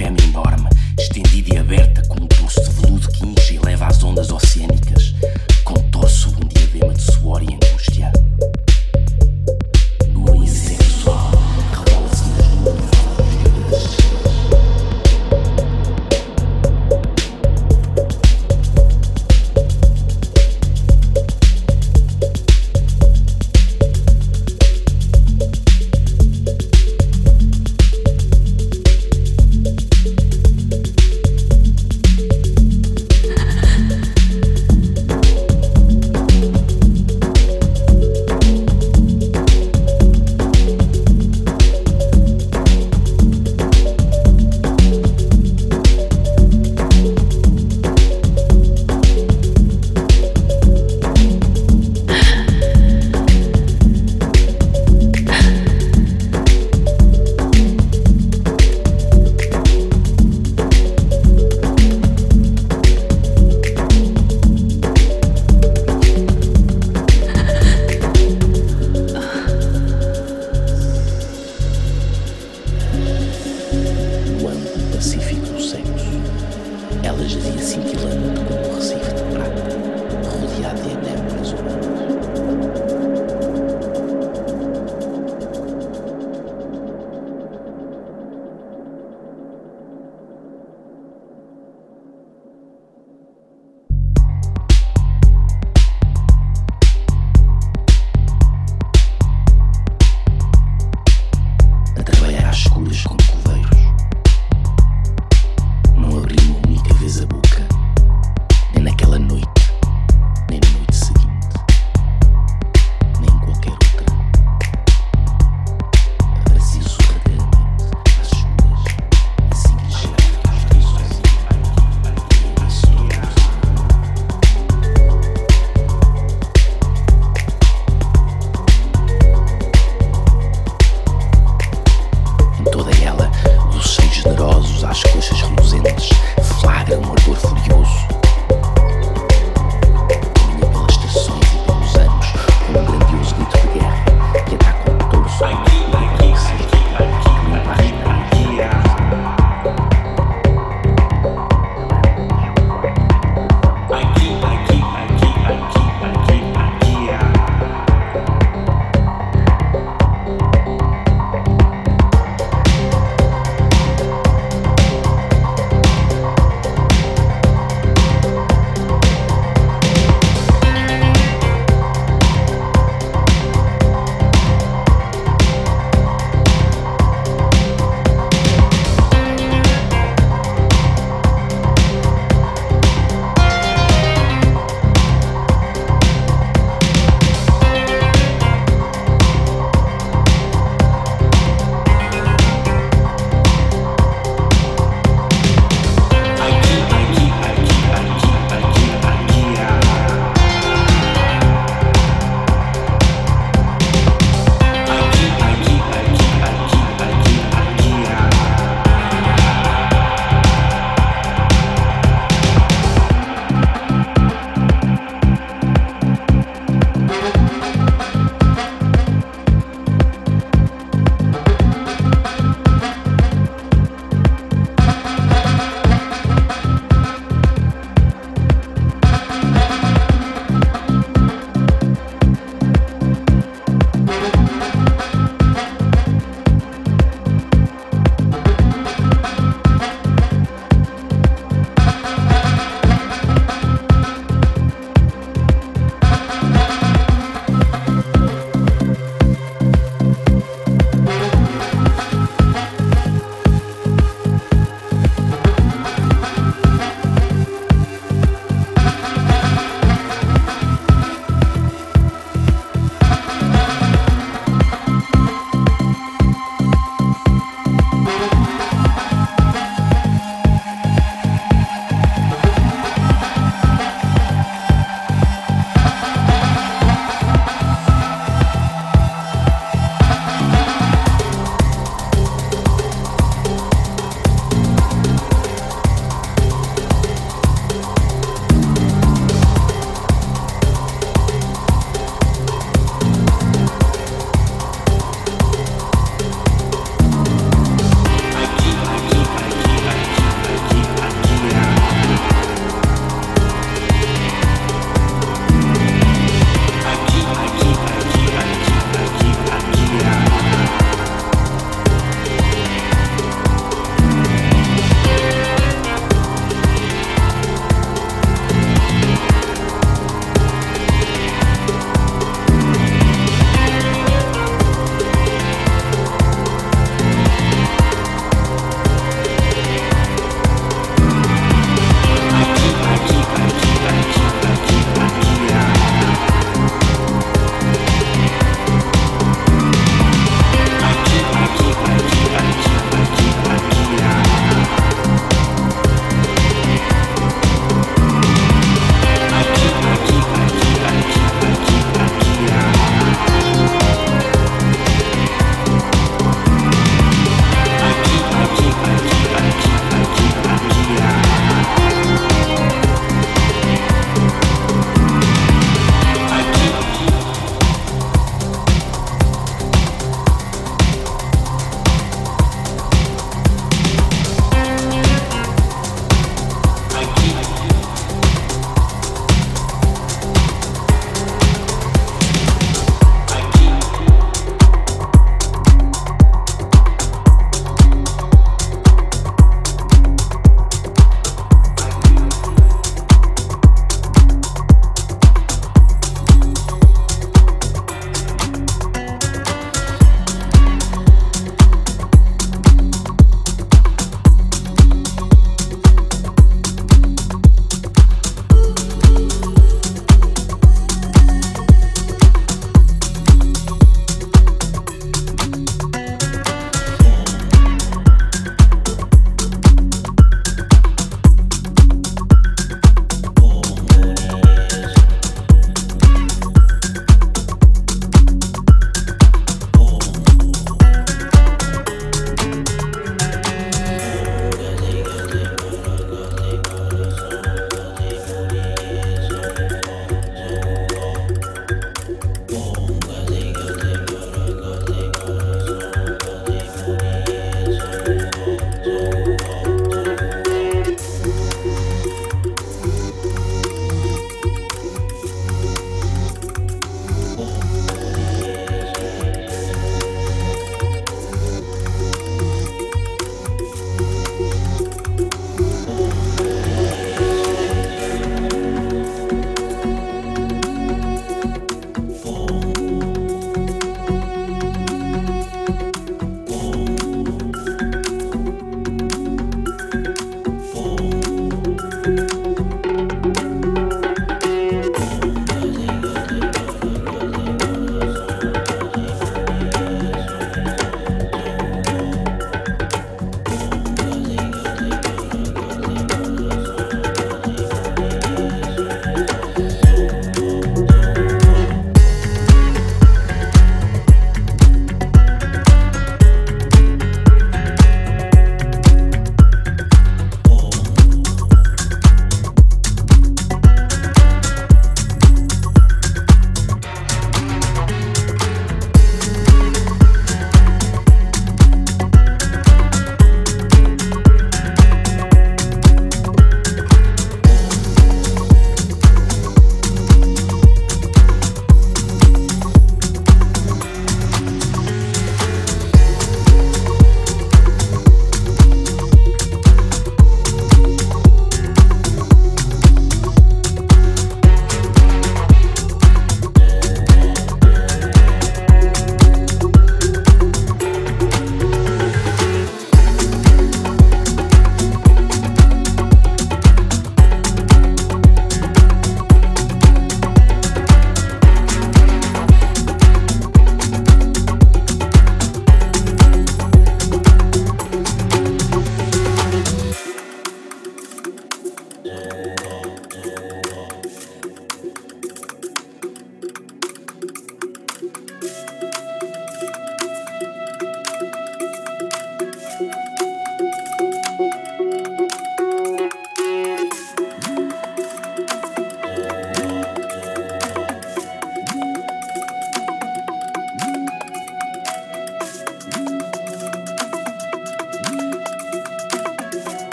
fêmea enorme, estendida e aberta como um poço de veludo que incha e leva as ondas oceânicas.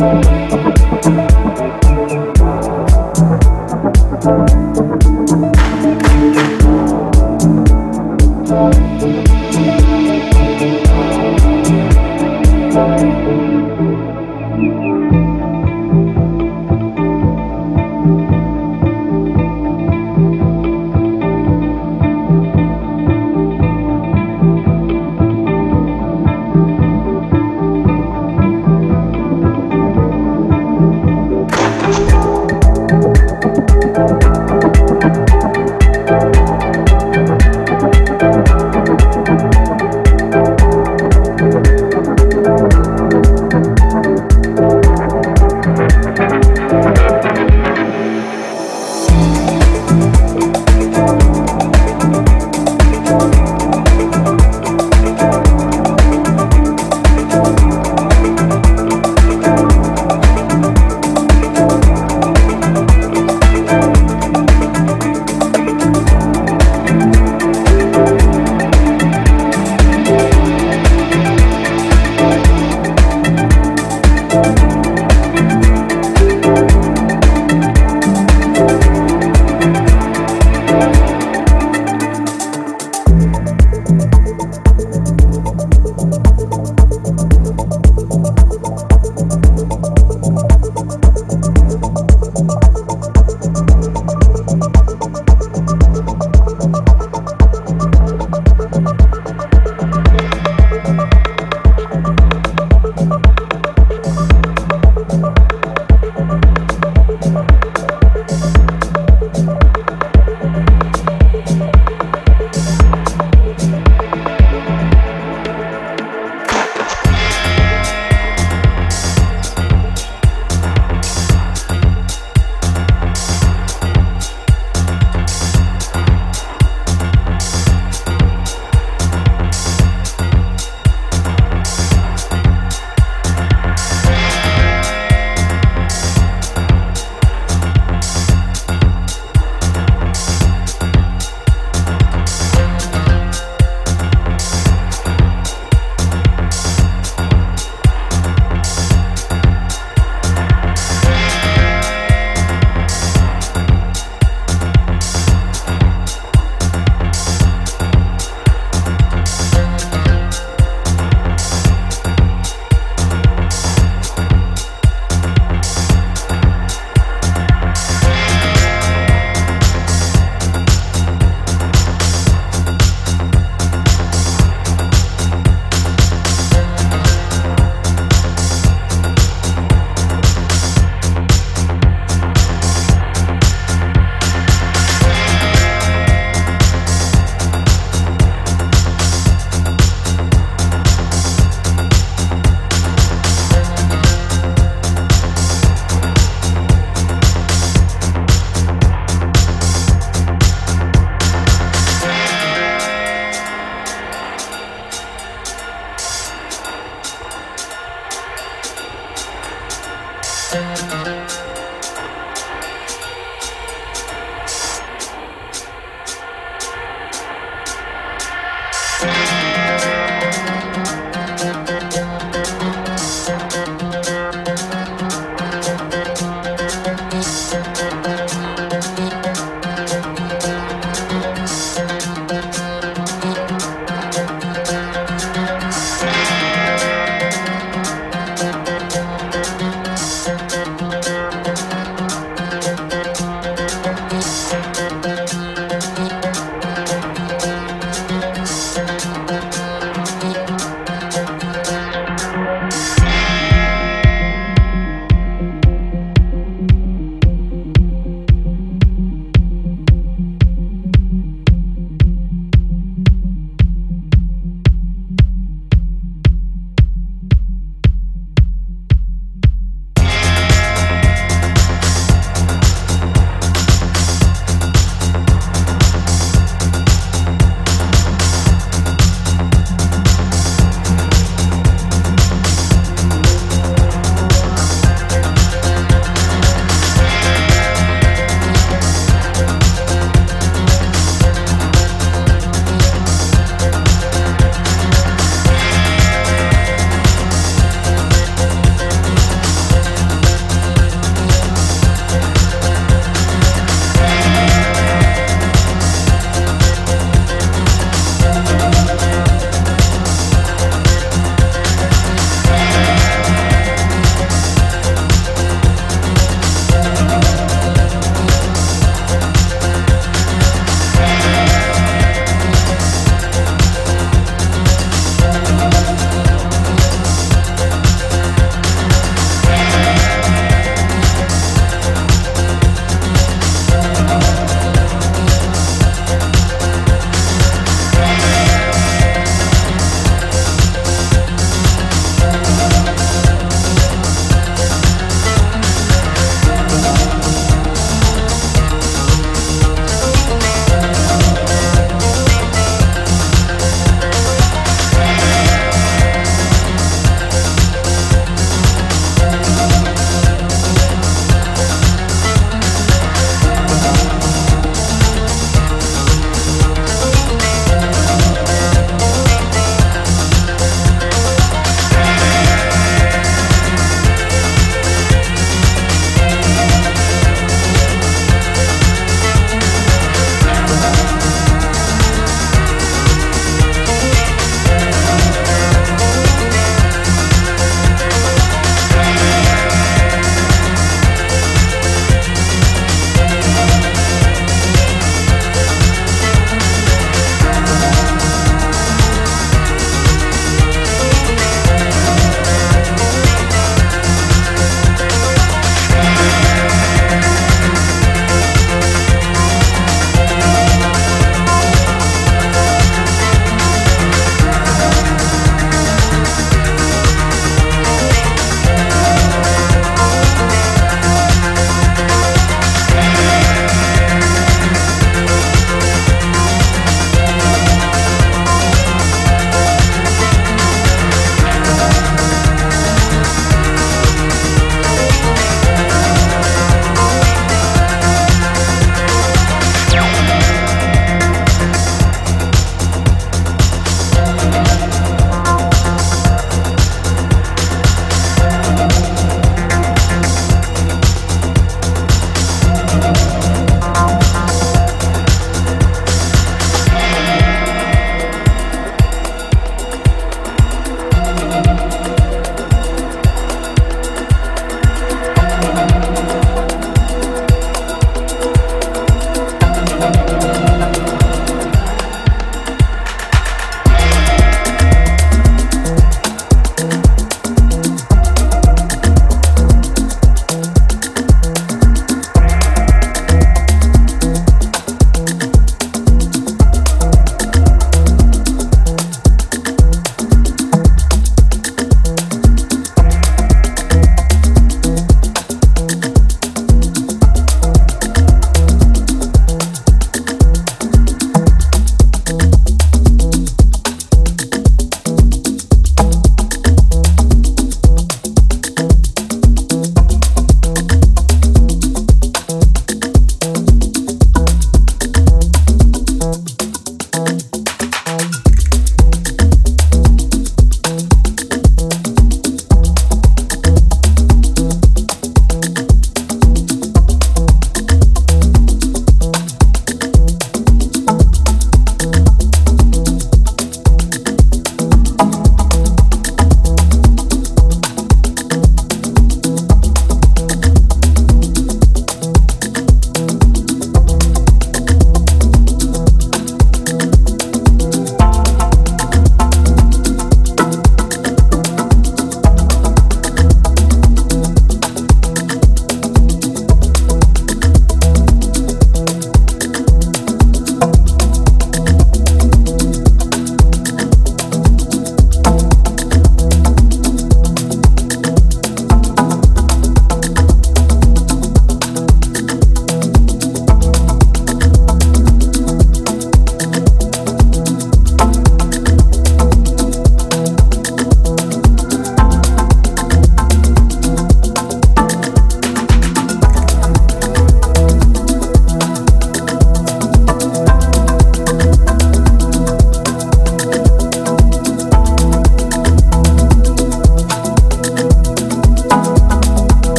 Thank